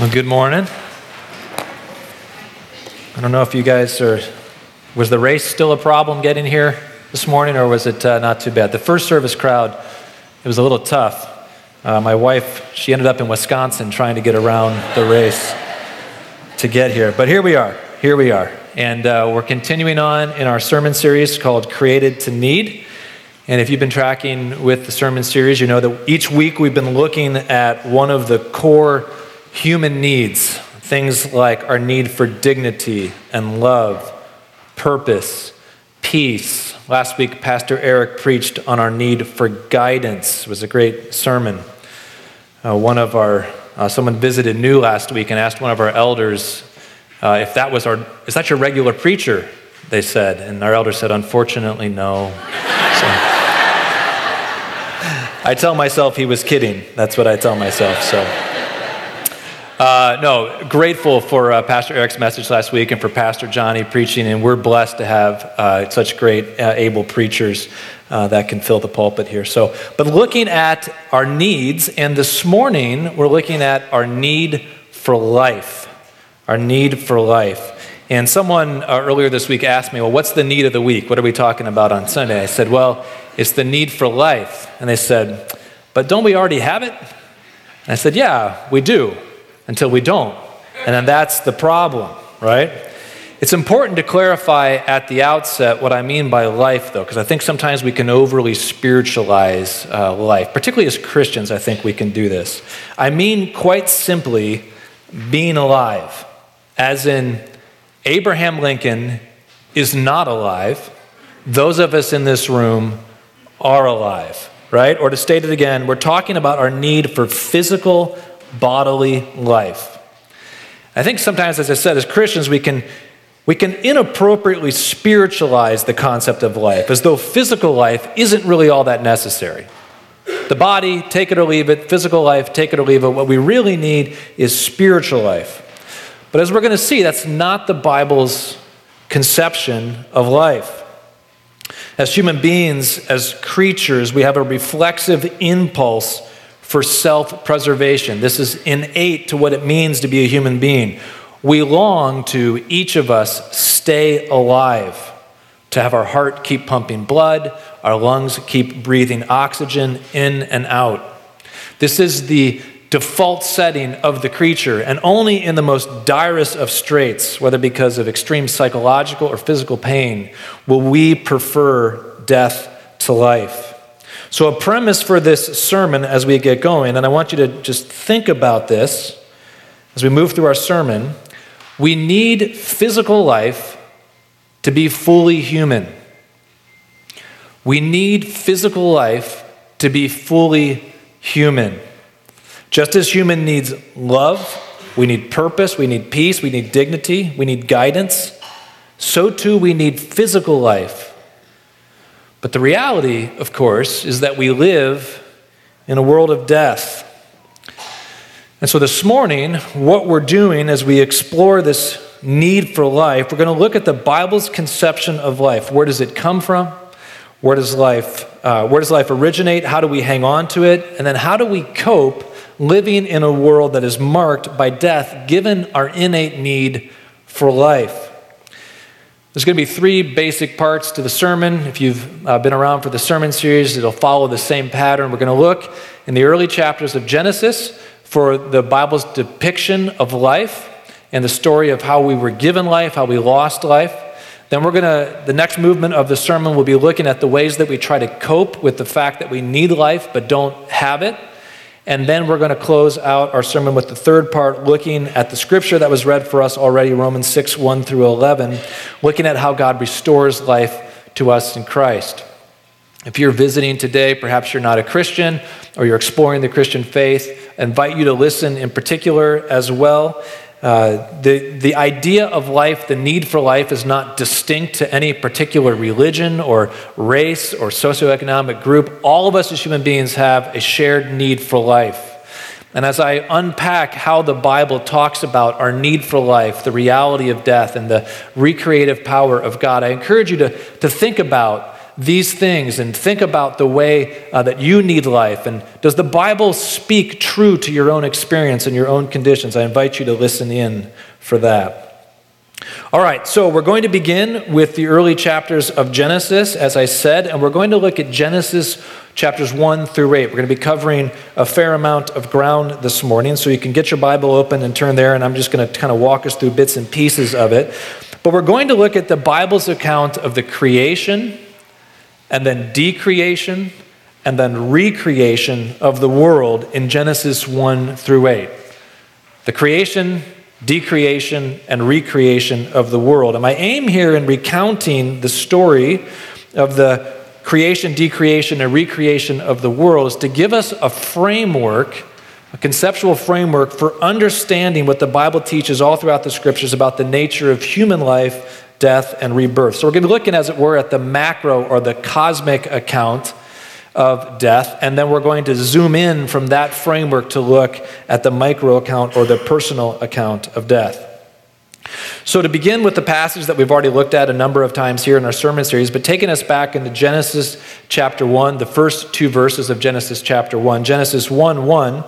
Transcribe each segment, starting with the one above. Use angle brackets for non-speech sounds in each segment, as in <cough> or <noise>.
Well, good morning. I don't know if you guys are. Was the race still a problem getting here this morning, or was it uh, not too bad? The first service crowd, it was a little tough. Uh, my wife, she ended up in Wisconsin trying to get around the race to get here. But here we are. Here we are. And uh, we're continuing on in our sermon series called Created to Need. And if you've been tracking with the sermon series, you know that each week we've been looking at one of the core human needs, things like our need for dignity and love, purpose, peace. Last week, Pastor Eric preached on our need for guidance. It was a great sermon. Uh, one of our, uh, someone visited new last week and asked one of our elders uh, if that was our, is that your regular preacher? They said. And our elder said, unfortunately, no. So, <laughs> I tell myself he was kidding. That's what I tell myself. So. Uh, no, grateful for uh, Pastor Eric's message last week and for Pastor Johnny preaching, and we're blessed to have uh, such great, uh, able preachers uh, that can fill the pulpit here. So, but looking at our needs, and this morning we're looking at our need for life, our need for life. And someone uh, earlier this week asked me, "Well, what's the need of the week? What are we talking about on Sunday?" I said, "Well, it's the need for life." And they said, "But don't we already have it?" And I said, "Yeah, we do." Until we don't. And then that's the problem, right? It's important to clarify at the outset what I mean by life, though, because I think sometimes we can overly spiritualize uh, life. Particularly as Christians, I think we can do this. I mean, quite simply, being alive, as in Abraham Lincoln is not alive. Those of us in this room are alive, right? Or to state it again, we're talking about our need for physical bodily life. I think sometimes, as I said, as Christians, we can, we can inappropriately spiritualize the concept of life as though physical life isn't really all that necessary. The body, take it or leave it, physical life, take it or leave it. What we really need is spiritual life. But as we're going to see, that's not the Bible's conception of life. As human beings, as creatures, we have a reflexive impulse for self preservation. This is innate to what it means to be a human being. We long to, each of us, stay alive, to have our heart keep pumping blood, our lungs keep breathing oxygen in and out. This is the default setting of the creature, and only in the most direst of straits, whether because of extreme psychological or physical pain, will we prefer death to life. So, a premise for this sermon as we get going, and I want you to just think about this as we move through our sermon. We need physical life to be fully human. We need physical life to be fully human. Just as human needs love, we need purpose, we need peace, we need dignity, we need guidance, so too we need physical life but the reality, of course, is that we live in a world of death. And so this morning, what we're doing as we explore this need for life, we're going to look at the Bible's conception of life. Where does it come from? Where does life, uh, where does life originate? How do we hang on to it? And then how do we cope living in a world that is marked by death, given our innate need for life? There's going to be three basic parts to the sermon. If you've uh, been around for the sermon series, it'll follow the same pattern. We're going to look in the early chapters of Genesis for the Bible's depiction of life and the story of how we were given life, how we lost life. Then we're going to, the next movement of the sermon will be looking at the ways that we try to cope with the fact that we need life but don't have it. And then we're going to close out our sermon with the third part, looking at the scripture that was read for us already, Romans 6 1 through 11, looking at how God restores life to us in Christ. If you're visiting today, perhaps you're not a Christian or you're exploring the Christian faith, I invite you to listen in particular as well. Uh, the, the idea of life, the need for life, is not distinct to any particular religion or race or socioeconomic group. All of us as human beings have a shared need for life. And as I unpack how the Bible talks about our need for life, the reality of death, and the recreative power of God, I encourage you to, to think about these things and think about the way uh, that you need life. And does the Bible speak true to your own experience and your own conditions? I invite you to listen in for that. All right, so we're going to begin with the early chapters of Genesis, as I said, and we're going to look at Genesis chapters 1 through 8. We're going to be covering a fair amount of ground this morning, so you can get your Bible open and turn there, and I'm just going to kind of walk us through bits and pieces of it. But we're going to look at the Bible's account of the creation, and then decreation, and then recreation of the world in Genesis 1 through 8. The creation, decreation, and recreation of the world. And my aim here in recounting the story of the creation, decreation, and recreation of the world is to give us a framework, a conceptual framework for understanding what the Bible teaches all throughout the scriptures about the nature of human life, death, and rebirth. So we're going to be looking, as it were, at the macro or the cosmic account of death, and then we're going to zoom in from that framework to look at the micro account or the personal account of death. So, to begin with the passage that we've already looked at a number of times here in our sermon series, but taking us back into Genesis chapter 1, the first two verses of Genesis chapter 1. Genesis 1 1,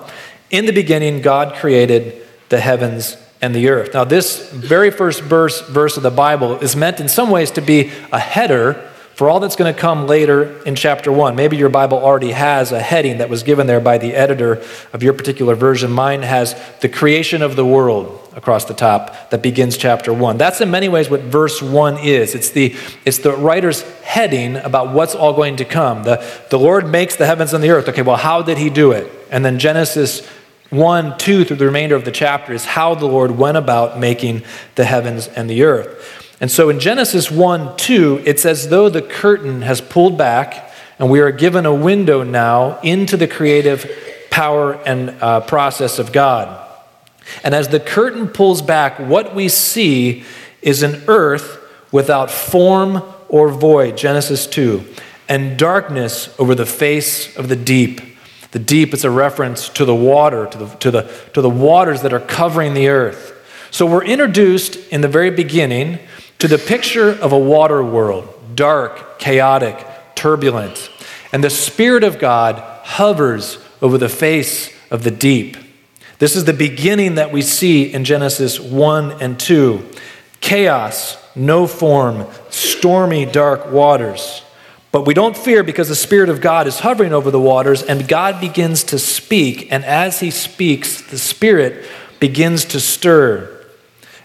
in the beginning, God created the heavens and the earth. Now, this very first verse, verse of the Bible is meant in some ways to be a header for all that's going to come later in chapter 1. Maybe your Bible already has a heading that was given there by the editor of your particular version. Mine has the creation of the world across the top that begins chapter 1. That's in many ways what verse 1 is. It's the, it's the writer's heading about what's all going to come. The, the Lord makes the heavens and the earth. Okay, well, how did he do it? And then Genesis 1, 2 through the remainder of the chapter is how the Lord went about making the heavens and the earth. And so in Genesis 1 2, it's as though the curtain has pulled back and we are given a window now into the creative power and uh, process of God. And as the curtain pulls back, what we see is an earth without form or void, Genesis 2, and darkness over the face of the deep. The deep is a reference to the water, to the, to the, to the waters that are covering the earth. So we're introduced in the very beginning to the picture of a water world, dark, chaotic, turbulent. And the Spirit of God hovers over the face of the deep. This is the beginning that we see in Genesis 1 and 2. Chaos, no form, stormy, dark waters. But we don't fear because the Spirit of God is hovering over the waters, and God begins to speak. And as He speaks, the Spirit begins to stir.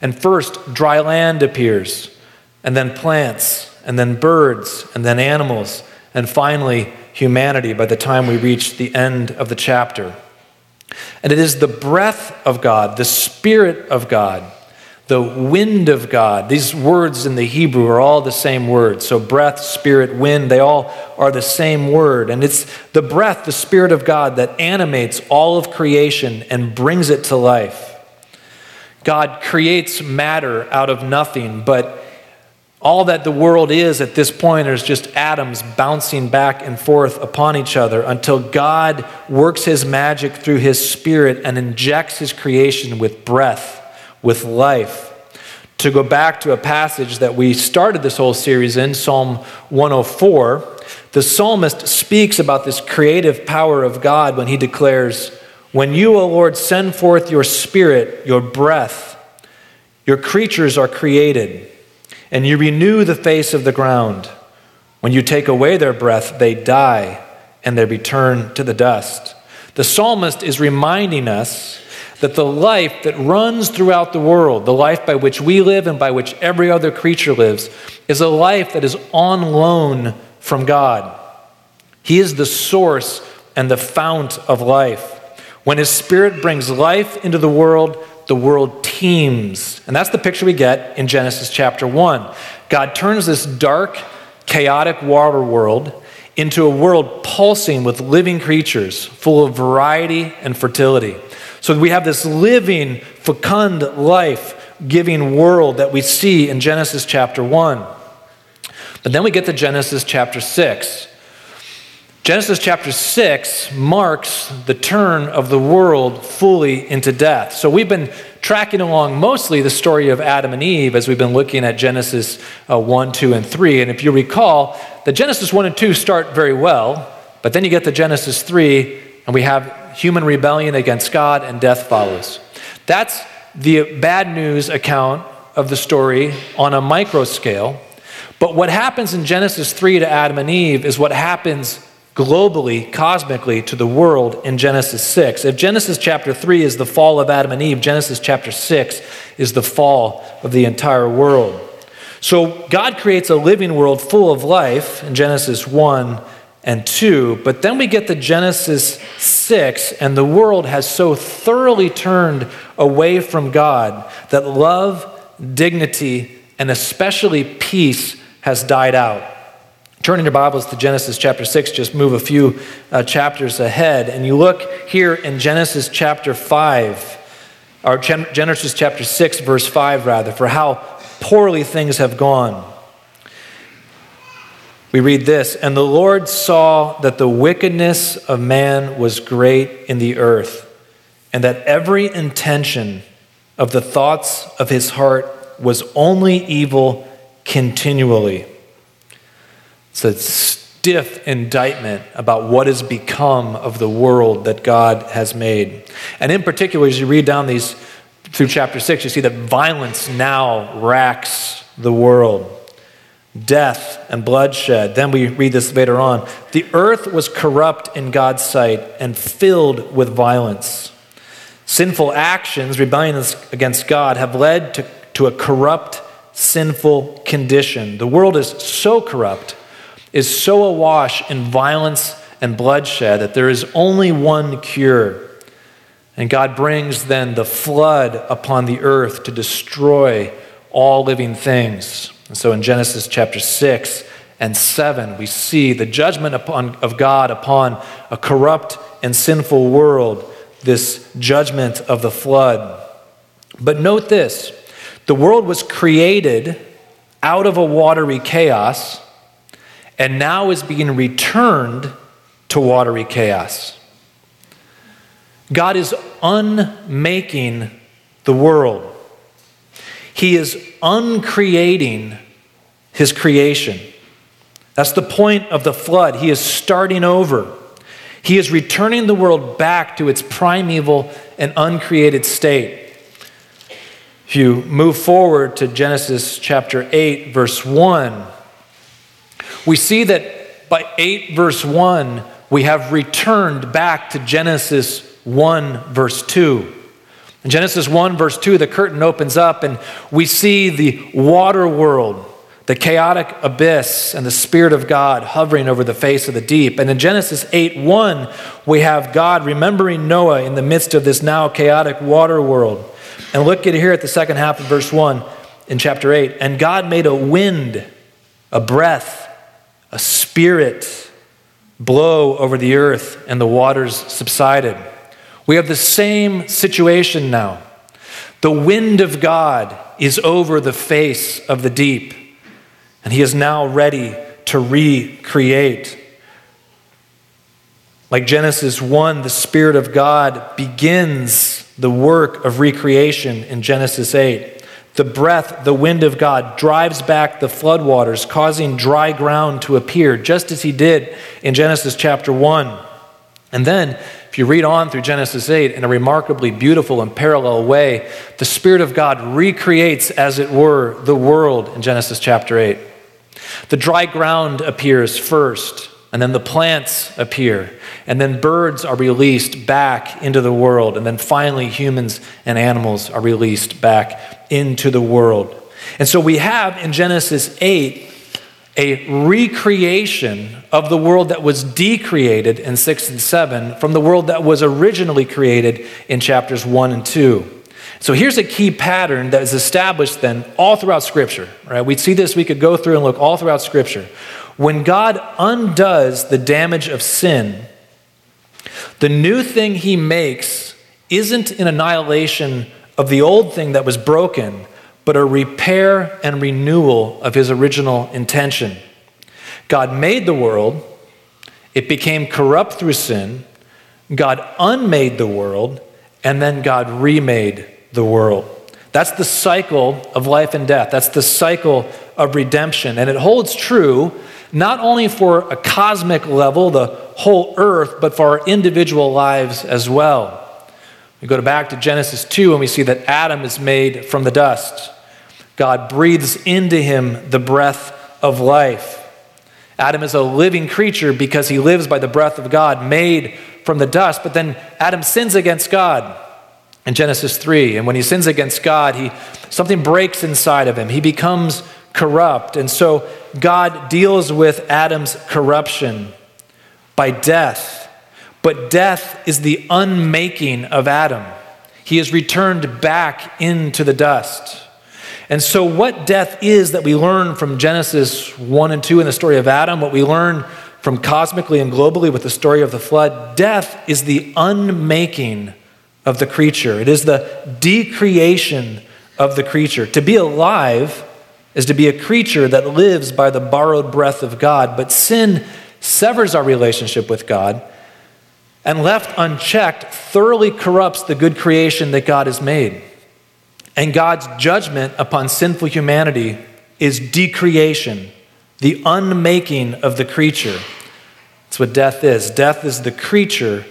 And first, dry land appears, and then plants, and then birds, and then animals, and finally, humanity by the time we reach the end of the chapter. And it is the breath of God, the Spirit of God, the wind of God. These words in the Hebrew are all the same word. So, breath, spirit, wind, they all are the same word. And it's the breath, the Spirit of God, that animates all of creation and brings it to life. God creates matter out of nothing, but all that the world is at this point is just atoms bouncing back and forth upon each other until God works his magic through his spirit and injects his creation with breath, with life. To go back to a passage that we started this whole series in, Psalm 104, the psalmist speaks about this creative power of God when he declares, when you, O Lord, send forth your spirit, your breath, your creatures are created, and you renew the face of the ground. When you take away their breath, they die and they return to the dust. The psalmist is reminding us that the life that runs throughout the world, the life by which we live and by which every other creature lives, is a life that is on loan from God. He is the source and the fount of life. When his spirit brings life into the world, the world teems. And that's the picture we get in Genesis chapter 1. God turns this dark, chaotic water world into a world pulsing with living creatures, full of variety and fertility. So we have this living, fecund, life giving world that we see in Genesis chapter 1. But then we get to Genesis chapter 6. Genesis chapter 6 marks the turn of the world fully into death. So we've been tracking along mostly the story of Adam and Eve as we've been looking at Genesis uh, 1, 2, and 3. And if you recall, the Genesis 1 and 2 start very well, but then you get to Genesis 3, and we have human rebellion against God, and death follows. That's the bad news account of the story on a micro scale. But what happens in Genesis 3 to Adam and Eve is what happens globally, cosmically, to the world in Genesis 6. If Genesis chapter 3 is the fall of Adam and Eve, Genesis chapter 6 is the fall of the entire world. So God creates a living world full of life in Genesis 1 and 2, but then we get to Genesis 6, and the world has so thoroughly turned away from God that love, dignity, and especially peace has died out. Turning your Bibles to Genesis chapter 6, just move a few uh, chapters ahead, and you look here in Genesis chapter 5, or Genesis chapter 6, verse 5, rather, for how poorly things have gone we read this And the Lord saw that the wickedness of man was great in the earth, and that every intention of the thoughts of his heart was only evil continually. It's a stiff indictment about what has become of the world that God has made. And in particular, as you read down these through chapter 6, you see that violence now racks the world death and bloodshed. Then we read this later on. The earth was corrupt in God's sight and filled with violence. Sinful actions, rebellion against God, have led to, to a corrupt, sinful condition. The world is so corrupt, is so awash in violence and bloodshed that there is only one cure. And God brings then the flood upon the earth to destroy all living things. And so in Genesis chapter 6 and 7, we see the judgment upon, of God upon a corrupt and sinful world, this judgment of the flood. But note this the world was created out of a watery chaos and now is being returned to watery chaos. God is unmaking the world. He is uncreating his creation. That's the point of the flood. He is starting over. He is returning the world back to its primeval and uncreated state. If you move forward to Genesis chapter 8, verse 1, we see that by 8, verse 1, we have returned back to Genesis 1, verse 2. In Genesis 1, verse 2, the curtain opens up and we see the water world, the chaotic abyss, and the Spirit of God hovering over the face of the deep. And in Genesis 8, 1, we have God remembering Noah in the midst of this now chaotic water world. And look at here at the second half of verse 1 in chapter 8. And God made a wind, a breath, a spirit blow over the earth, and the waters subsided. We have the same situation now. The wind of God is over the face of the deep, and He is now ready to recreate. Like Genesis 1, the Spirit of God begins the work of recreation in Genesis 8. The breath, the wind of God, drives back the floodwaters, causing dry ground to appear, just as He did in Genesis chapter 1. And then if you read on through Genesis 8 in a remarkably beautiful and parallel way, the Spirit of God recreates, as it were, the world in Genesis chapter 8. The dry ground appears first, and then the plants appear, and then birds are released back into the world, and then finally humans and animals are released back into the world. And so we have in Genesis 8 a recreation of the world that was decreated in 6 and 7 from the world that was originally created in chapters 1 and 2. So here's a key pattern that is established then all throughout Scripture. Right? We see this, we could go through and look all throughout Scripture. When God undoes the damage of sin, the new thing he makes isn't an annihilation of the old thing that was broken, but a repair and renewal of his original intention. God made the world, It became corrupt through sin. God unmade the world, and then God remade the world. That's the cycle of life and death. That's the cycle of redemption. And it holds true not only for a cosmic level, the whole earth, but for our individual lives as well. We go back to Genesis 2 and we see that Adam is made from the dust. God breathes into him the breath of life. Adam is a living creature because he lives by the breath of God, made from the dust. But then Adam sins against God in Genesis 3. And when he sins against God, he, something breaks inside of him. He becomes corrupt. And so God deals with Adam's corruption by death. But death is the unmaking of Adam. He is returned back into the dust. And so, what death is that we learn from Genesis 1 and 2 in the story of Adam, what we learn from cosmically and globally with the story of the flood, death is the unmaking of the creature. It is the decreation of the creature. To be alive is to be a creature that lives by the borrowed breath of God, but sin severs our relationship with God and left unchecked thoroughly corrupts the good creation that God has made. And God's judgment upon sinful humanity is decreation, the unmaking of the creature. That's what death is. Death is the creature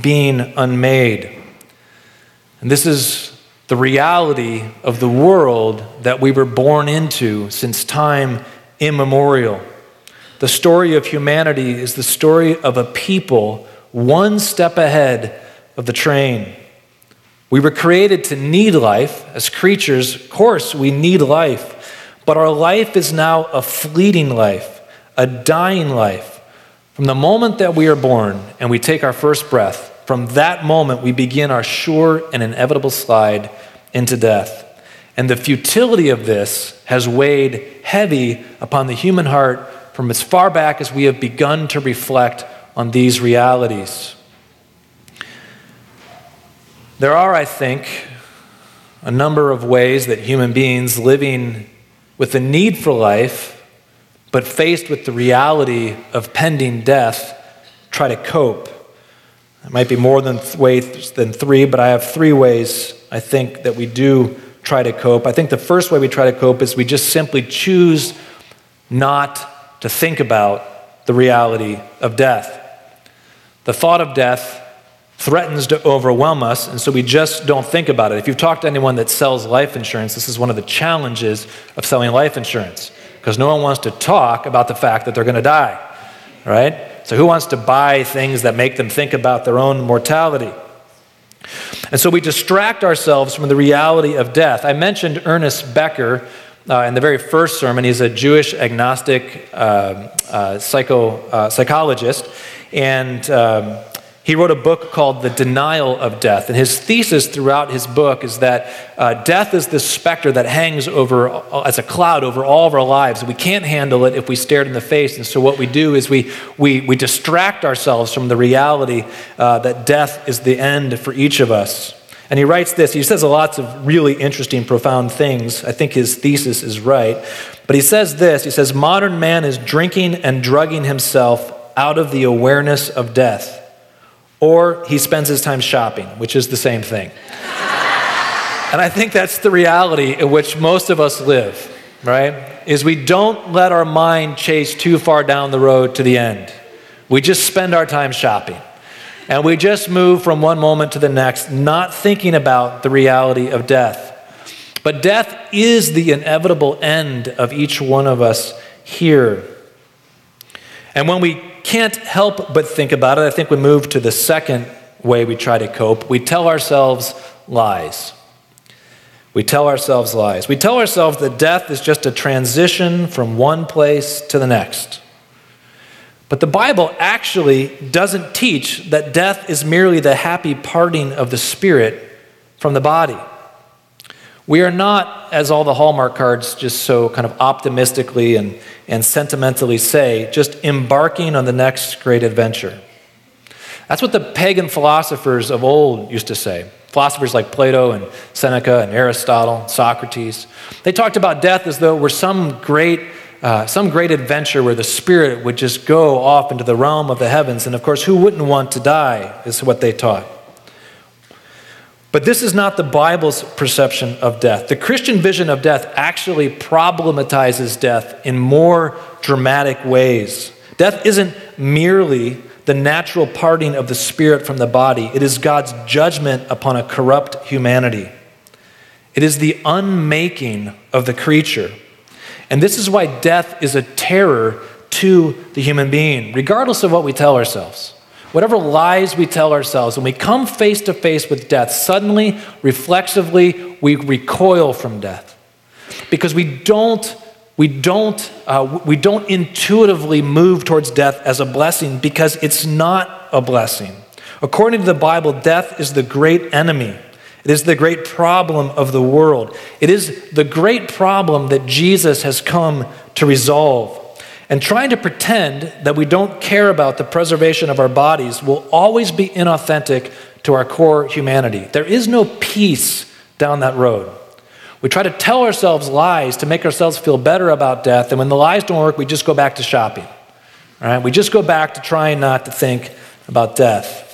being unmade. And this is the reality of the world that we were born into since time immemorial. The story of humanity is the story of a people one step ahead of the train. We were created to need life. As creatures, of course, we need life. But our life is now a fleeting life, a dying life. From the moment that we are born and we take our first breath, from that moment we begin our sure and inevitable slide into death. And the futility of this has weighed heavy upon the human heart from as far back as we have begun to reflect on these realities. There are, I think, a number of ways that human beings living with the need for life, but faced with the reality of pending death, try to cope. It might be more than ways than three, but I have three ways I think that we do try to cope. I think the first way we try to cope is we just simply choose not to think about the reality of death. The thought of death threatens to overwhelm us, and so we just don't think about it. If you've talked to anyone that sells life insurance, this is one of the challenges of selling life insurance because no one wants to talk about the fact that they're going to die, right? So, who wants to buy things that make them think about their own mortality? And so we distract ourselves from the reality of death. I mentioned Ernest Becker uh, in the very first sermon. He's a Jewish agnostic uh, uh, psycho, uh, psychologist. And um, he wrote a book called The Denial of Death. And his thesis throughout his book is that uh, death is this specter that hangs over uh, as a cloud over all of our lives. We can't handle it if we stare it in the face. And so, what we do is we, we, we distract ourselves from the reality uh, that death is the end for each of us. And he writes this. He says lots of really interesting, profound things. I think his thesis is right. But he says this He says, Modern man is drinking and drugging himself out of the awareness of death or he spends his time shopping, which is the same thing. and I think that's the reality in which most of us live, right? Is we don't let our mind chase too far down the road to the end. We just spend our time shopping. And we just move from one moment to the next, not thinking about the reality of death. But death is the inevitable end of each one of us here. And when we can't help but think about it, I think we move to the second way we try to cope. We tell ourselves lies. We tell ourselves lies. We tell ourselves that death is just a transition from one place to the next. But the Bible actually doesn't teach that death is merely the happy parting of the spirit from the body. We are not, as all the Hallmark cards just so kind of optimistically and, and sentimentally say, just embarking on the next great adventure. That's what the pagan philosophers of old used to say. Philosophers like Plato and Seneca and Aristotle, Socrates. They talked about death as though it were some great uh, some great adventure where the spirit would just go off into the realm of the heavens. And of course, who wouldn't want to die, is what they taught. But this is not the Bible's perception of death. The Christian vision of death actually problematizes death in more dramatic ways. Death isn't merely the natural parting of the spirit from the body, it is God's judgment upon a corrupt humanity. It is the unmaking of the creature. And this is why death is a terror to the human being, regardless of what we tell ourselves. Whatever lies we tell ourselves, when we come face to face with death, suddenly, reflexively, we recoil from death. Because we don't, we don't, uh, we don't intuitively move towards death as a blessing because it's not a blessing. According to the Bible, death is the great enemy. It is the great problem of the world. It is the great problem that Jesus has come to resolve. And trying to pretend that we don't care about the preservation of our bodies will always be inauthentic to our core humanity. There is no peace down that road. We try to tell ourselves lies to make ourselves feel better about death, and when the lies don't work, we just go back to shopping. Right? We just go back to trying not to think about death.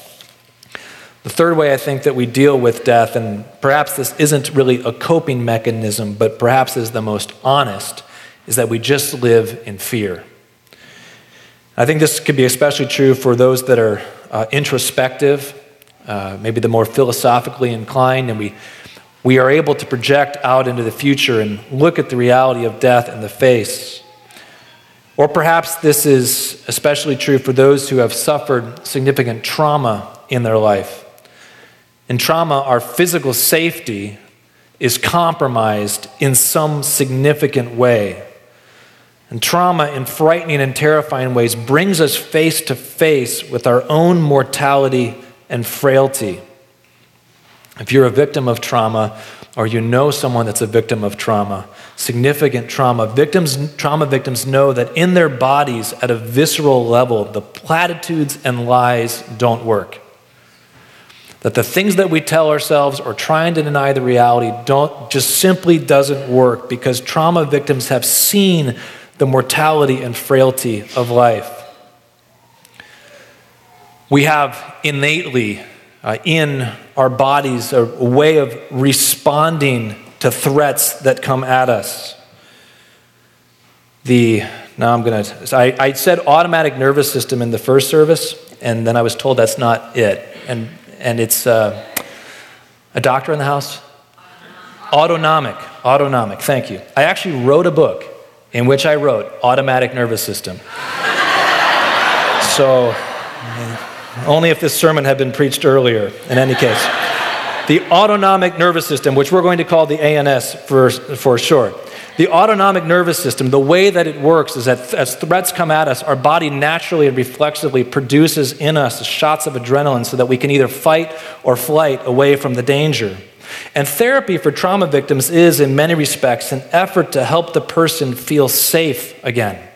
The third way I think that we deal with death, and perhaps this isn't really a coping mechanism, but perhaps is the most honest, is that we just live in fear. I think this could be especially true for those that are uh, introspective, uh, maybe the more philosophically inclined, and we, we are able to project out into the future and look at the reality of death in the face. Or perhaps this is especially true for those who have suffered significant trauma in their life. In trauma, our physical safety is compromised in some significant way. And trauma, in frightening and terrifying ways, brings us face to face with our own mortality and frailty. If you're a victim of trauma, or you know someone that's a victim of trauma, significant trauma, victims, trauma victims know that in their bodies, at a visceral level, the platitudes and lies don't work. That the things that we tell ourselves or trying to deny the reality don't just simply doesn't work because trauma victims have seen the mortality and frailty of life. We have innately uh, in our bodies a, way of responding to threats that come at us. The now I'm to. I, I said automatic nervous system in the first service, and then I was told that's not it. And and it's uh, a doctor in the house. Autonomic. Autonomic. Thank you. I actually wrote a book in which I wrote automatic nervous system. so, only if this sermon had been preached earlier, in any case. The autonomic nervous system, which we're going to call the ANS for, for short. The autonomic nervous system, the way that it works is that as threats come at us, our body naturally and reflexively produces in us shots of adrenaline so that we can either fight or flight away from the danger. And therapy for trauma victims is, in many respects, an effort to help the person feel safe again.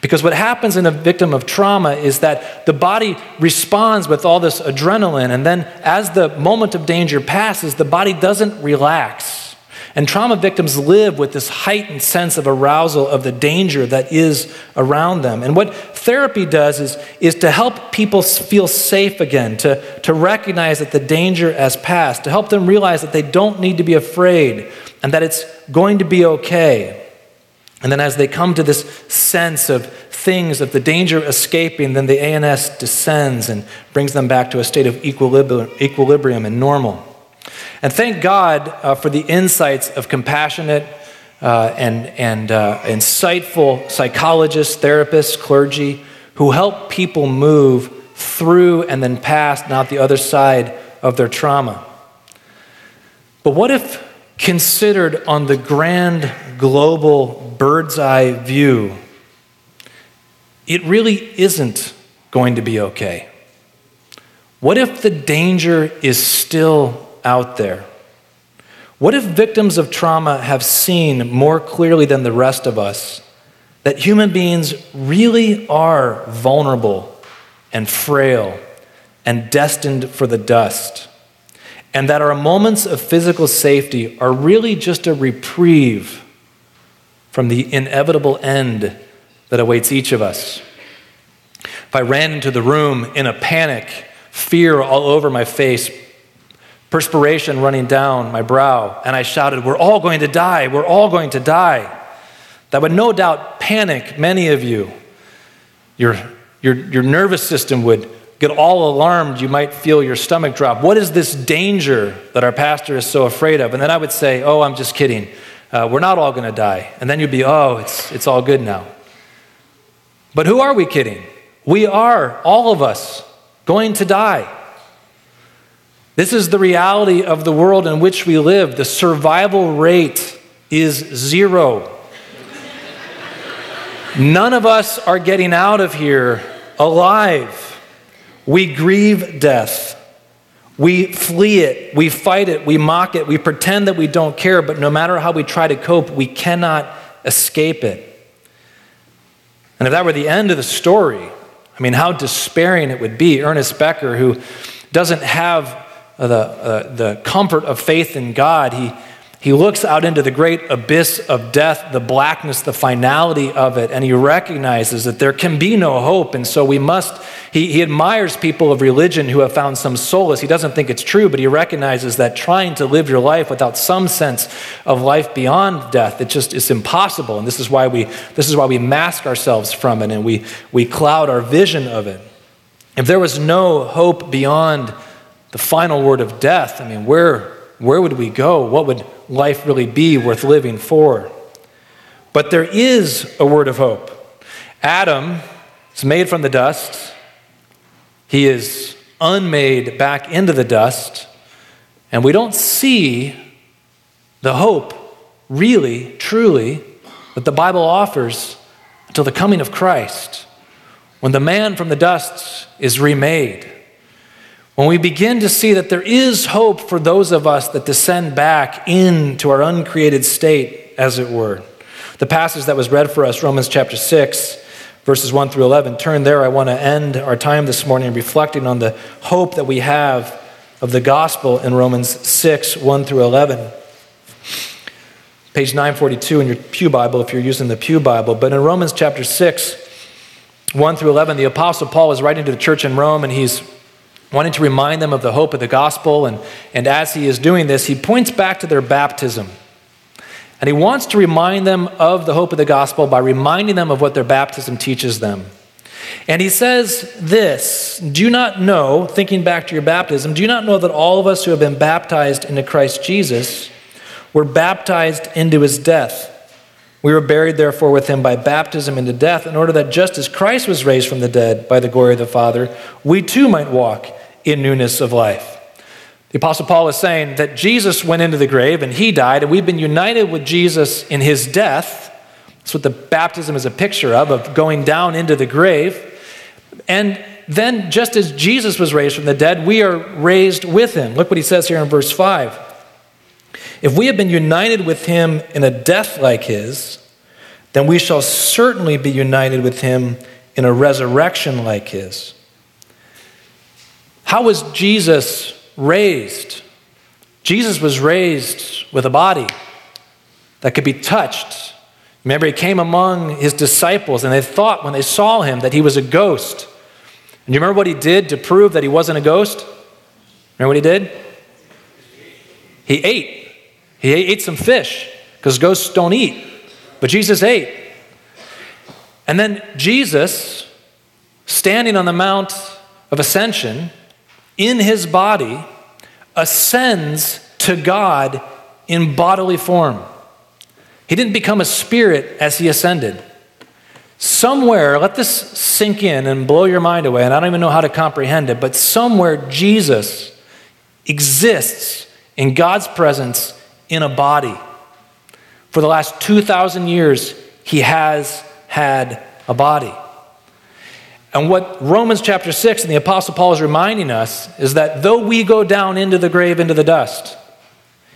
Because what happens in a victim of trauma is that the body responds with all this adrenaline, and then as the moment of danger passes, the body doesn't relax. And trauma victims live with this heightened sense of arousal of the danger that is around them. And what therapy does is, is to help people feel safe again, to, to recognize that the danger has passed, to help them realize that they don't need to be afraid and that it's going to be okay. And then as they come to this sense of things, of the danger escaping, then the ANS descends and brings them back to a state of equilibrium, and normal. And thank God uh, for the insights of compassionate uh, and, and uh, insightful psychologists, therapists, clergy who help people move through and then past not the other side of their trauma. But what if considered on the grand global bird's eye view, it really isn't going to be okay? What if the danger is still out there? What if victims of trauma have seen more clearly than the rest of us that human beings really are vulnerable and frail and destined for the dust? And that our moments of physical safety are really just a reprieve from the inevitable end that awaits each of us. If I ran into the room in a panic, fear all over my face, perspiration running down my brow, and I shouted, We're all going to die, we're all going to die, that would no doubt panic many of you. Your, your, your nervous system would get all alarmed. You might feel your stomach drop. What is this danger that our pastor is so afraid of? And then I would say, Oh, I'm just kidding. Uh, we're not all going to die. And then you'd be, Oh, it's, it's all good now. But who are we kidding? We are, all of us, going to die. This is the reality of the world in which we live. The survival rate is zero. None of us are getting out of here alive. We grieve death. We flee it. We fight it. We mock it. We pretend that we don't care, but no matter how we try to cope, we cannot escape it. And if that were the end of the story, I mean, how despairing it would be. Ernest Becker, who doesn't have the, uh, the comfort of faith in God, he, he looks out into the great abyss of death, the blackness, the finality of it, and he recognizes that there can be no hope. And so we must, he, he admires people of religion who have found some solace. He doesn't think it's true, but he recognizes that trying to live your life without some sense of life beyond death, it just is impossible. And this is why we, this is why we mask ourselves from it and we, we cloud our vision of it. If there was no hope beyond the final word of death, I mean, where, where would we go? What would life really be worth living for? But there is a word of hope. Adam is made from the dust, he is unmade back into the dust, and we don't see the hope really, truly, that the Bible offers until the coming of Christ, when the man from the dust is remade when we begin to see that there is hope for those of us that descend back into our uncreated state, as it were. The passage that was read for us, Romans chapter 6, verses 1 through 11, turn there. I want to end our time this morning reflecting on the hope that we have of the gospel in Romans 6, 1 through 11. Page 942 in your Pew Bible, if you're using the Pew Bible. But in Romans chapter 6, 1 through 11, the Apostle Paul is writing to the church in Rome and he's wanting to remind them of the hope of the gospel. And, and as he is doing this, he points back to their baptism. And he wants to remind them of the hope of the gospel by reminding them of what their baptism teaches them. And he says this Do you not know, thinking back to your baptism, do you not know that all of us who have been baptized into Christ Jesus were baptized into his death? We were buried, therefore, with him by baptism into death, in order that just as Christ was raised from the dead by the glory of the Father, we too might walk in newness of life. The Apostle Paul is saying that Jesus went into the grave and he died, and we've been united with Jesus in his death. That's what the baptism is a picture of, of going down into the grave. And then, just as Jesus was raised from the dead, we are raised with him. Look what he says here in verse 5. If we have been united with him in a death like his, then we shall certainly be united with him in a resurrection like his. How was Jesus raised? Jesus was raised with a body that could be touched. Remember, he came among his disciples, and they thought when they saw him that he was a ghost. And you remember what he did to prove that he wasn't a ghost? Remember what he did? He ate. He ate some fish because ghosts don't eat, but Jesus ate. And then Jesus, standing on the Mount of Ascension, in his body ascends to God in bodily form. He didn't become a spirit as he ascended. Somewhere, let this sink in and blow your mind away, and I don't even know how to comprehend it, but somewhere Jesus exists in God's presence in a body. For the last 2,000 years, he has had a body. And what Romans chapter 6 and the Apostle Paul is reminding us is that though we go down into the grave, into the dust,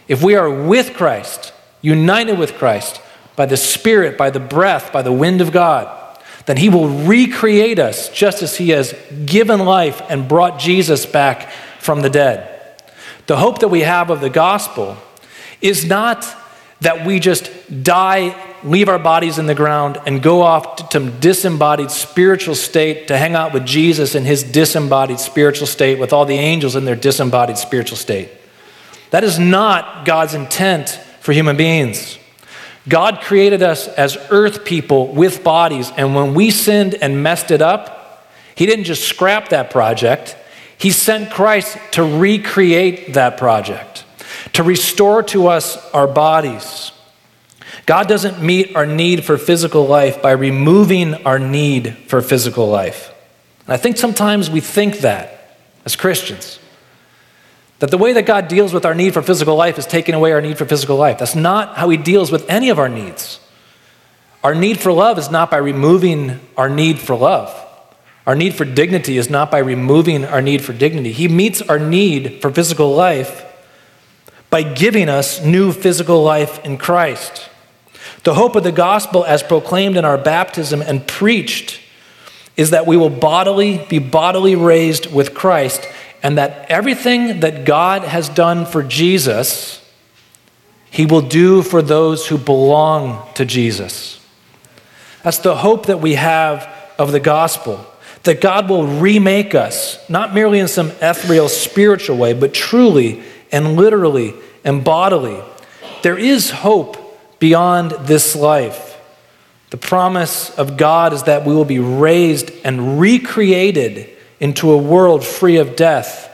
if we are with Christ, united with Christ, by the Spirit, by the breath, by the wind of God, then He will recreate us just as He has given life and brought Jesus back from the dead. The hope that we have of the gospel is not that we just die, leave our bodies in the ground, and go off to some disembodied spiritual state to hang out with Jesus in his disembodied spiritual state with all the angels in their disembodied spiritual state. That is not God's intent for human beings. God created us as earth people with bodies, and when we sinned and messed it up, He didn't just scrap that project, He sent Christ to recreate that project, to restore to us our bodies. God doesn't meet our need for physical life by removing our need for physical life. And I think sometimes we think that as Christians. That the way that God deals with our need for physical life is taking away our need for physical life. That's not how He deals with any of our needs. Our need for love is not by removing our need for love. Our need for dignity is not by removing our need for dignity. He meets our need for physical life by giving us new physical life in Christ. The hope of the gospel, as proclaimed in our baptism and preached, is that we will bodily be bodily raised with Christ and that everything that God has done for Jesus, he will do for those who belong to Jesus. That's the hope that we have of the gospel. That God will remake us, not merely in some ethereal spiritual way, but truly and literally and bodily. There is hope beyond this life. The promise of God is that we will be raised and recreated into a world free of death,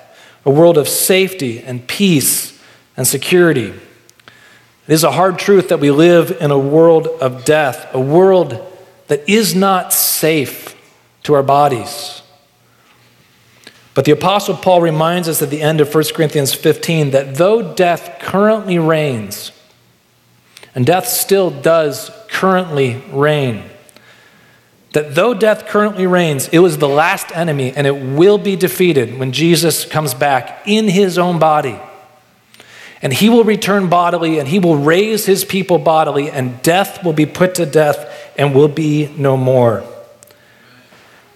a world of safety and peace and security. It is a hard truth that we live in a world of death, a world that is not safe to our bodies. But the Apostle Paul reminds us at the end of 1 Corinthians 15 that though death currently reigns, and death still does currently reign, that though death currently reigns, it was the last enemy and it will be defeated when Jesus comes back in his own body. And he will return bodily and he will raise his people bodily, and death will be put to death and will be no more.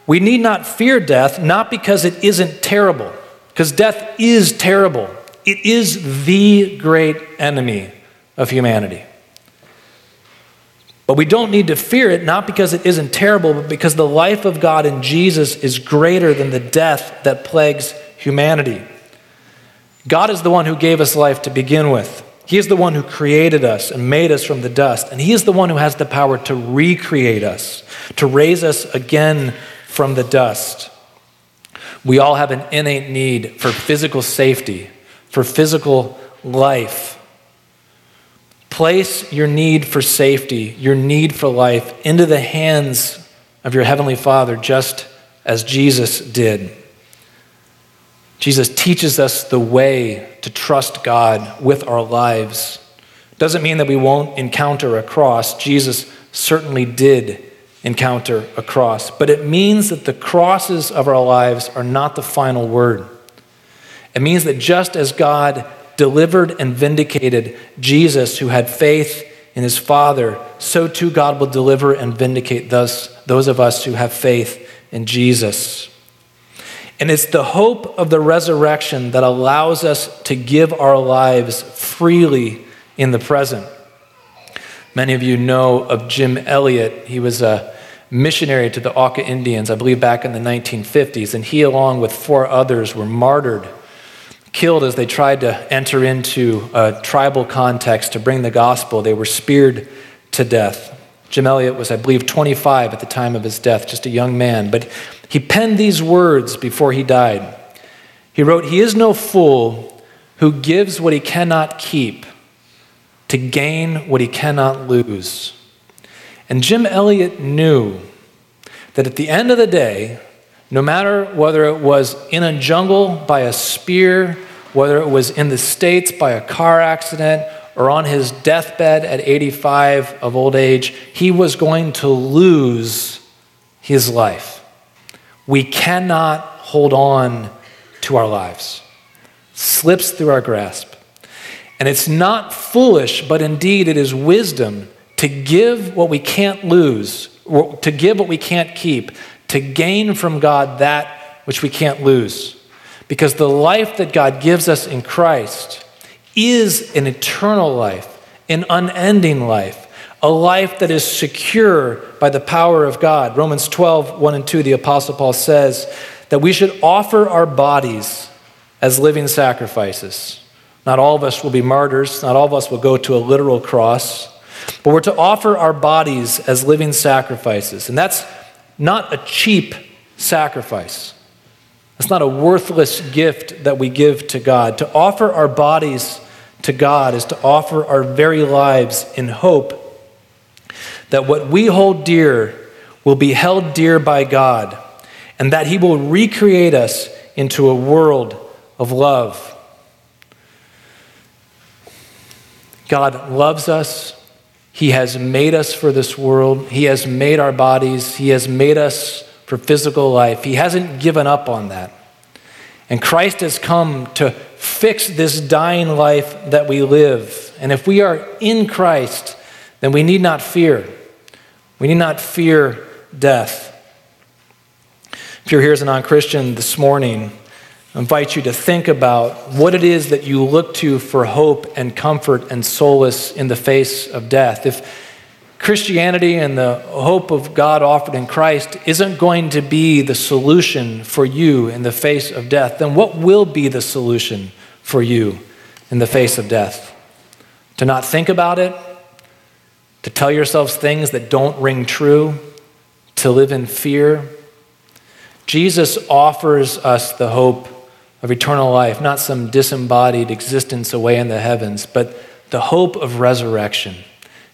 We need not fear death, not because it isn't terrible, because death is terrible. It is the great enemy of humanity. But we don't need to fear it, not because it isn't terrible, but because the life of God in Jesus is greater than the death that plagues humanity. God is the one who gave us life to begin with. He is the one who created us and made us from the dust. And He is the one who has the power to recreate us, to raise us again from the dust. We all have an innate need for physical safety, for physical life. Place your need for safety, your need for life, into the hands of your Heavenly Father, just as Jesus did. Jesus teaches us the way to trust God with our lives. Doesn't mean that we won't encounter a cross. Jesus certainly did encounter a cross. But it means that the crosses of our lives are not the final word. It means that just as God delivered and vindicated Jesus, who had faith in his Father, so too God will deliver and vindicate thus, those of us who have faith in Jesus. And it's the hope of the resurrection that allows us to give our lives freely in the present. Many of you know of Jim Elliot. He was a missionary to the Auca Indians, I believe back in the 1950s, and he, along with four others, were martyred killed as they tried to enter into a tribal context to bring the gospel. They were speared to death. Jim Elliot was, I believe, 25 at the time of his death, just a young man. But he penned these words before he died. He wrote, He is no fool who gives what he cannot keep to gain what he cannot lose. And Jim Elliot knew that at the end of the day, no matter whether it was in a jungle by a spear, whether it was in the States by a car accident, or on his deathbed at 85 of old age, he was going to lose his life. We cannot hold on to our lives. Slips through our grasp. And it's not foolish, but indeed it is wisdom to give what we can't lose, to give what we can't keep, to gain from God that which we can't lose. Because the life that God gives us in Christ is an eternal life, an unending life, a life that is secure by the power of God. Romans 12, 1 and 2, the Apostle Paul says that we should offer our bodies as living sacrifices. Not all of us will be martyrs, not all of us will go to a literal cross, but we're to offer our bodies as living sacrifices. And that's not a cheap sacrifice. It's not a worthless gift that we give to God. To offer our bodies to God is to offer our very lives in hope that what we hold dear will be held dear by God and that He will recreate us into a world of love. God loves us. He has made us for this world. He has made our bodies. He has made us for physical life. He hasn't given up on that. And Christ has come to fix this dying life that we live. And if we are in Christ, then we need not fear. We need not fear death. If you're here as a non Christian this morning, Invite you to think about what it is that you look to for hope and comfort and solace in the face of death. If Christianity and the hope of God offered in Christ isn't going to be the solution for you in the face of death, then what will be the solution for you in the face of death? To not think about it, to tell yourselves things that don't ring true, to live in fear. Jesus offers us the hope of eternal life, not some disembodied existence away in the heavens, but the hope of resurrection.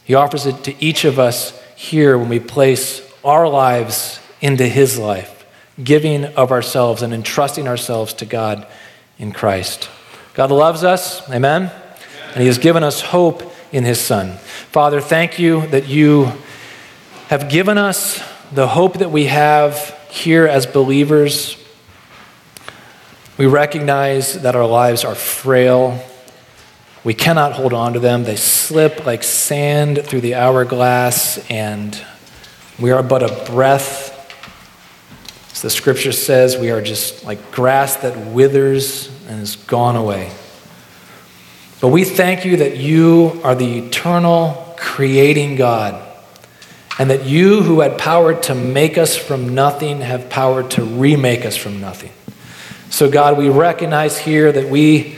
He offers it to each of us here when we place our lives into His life, giving of ourselves and entrusting ourselves to God in Christ. God loves us, amen? And He has given us hope in His Son. Father, thank you that you have given us the hope that we have here as believers we recognize that our lives are frail. We cannot hold on to them. They slip like sand through the hourglass, and we are but a breath. As the scripture says, we are just like grass that withers and is gone away. But we thank you that you are the eternal creating God, and that you, who had power to make us from nothing, have power to remake us from nothing. So, God, we recognize here that we,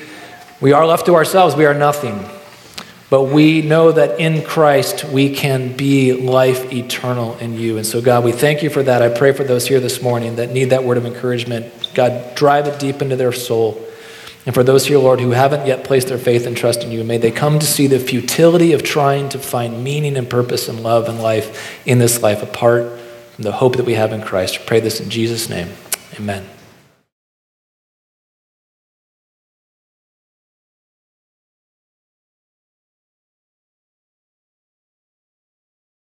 we are left to ourselves, we are nothing. But we know that in Christ we can be life eternal in you. And so, God, we thank you for that. I pray for those here this morning that need that word of encouragement. God, drive it deep into their soul. And for those here, Lord, who haven't yet placed their faith and trust in you, may they come to see the futility of trying to find meaning and purpose and love and life in this life apart from the hope that we have in Christ. I pray this in Jesus' name. Amen.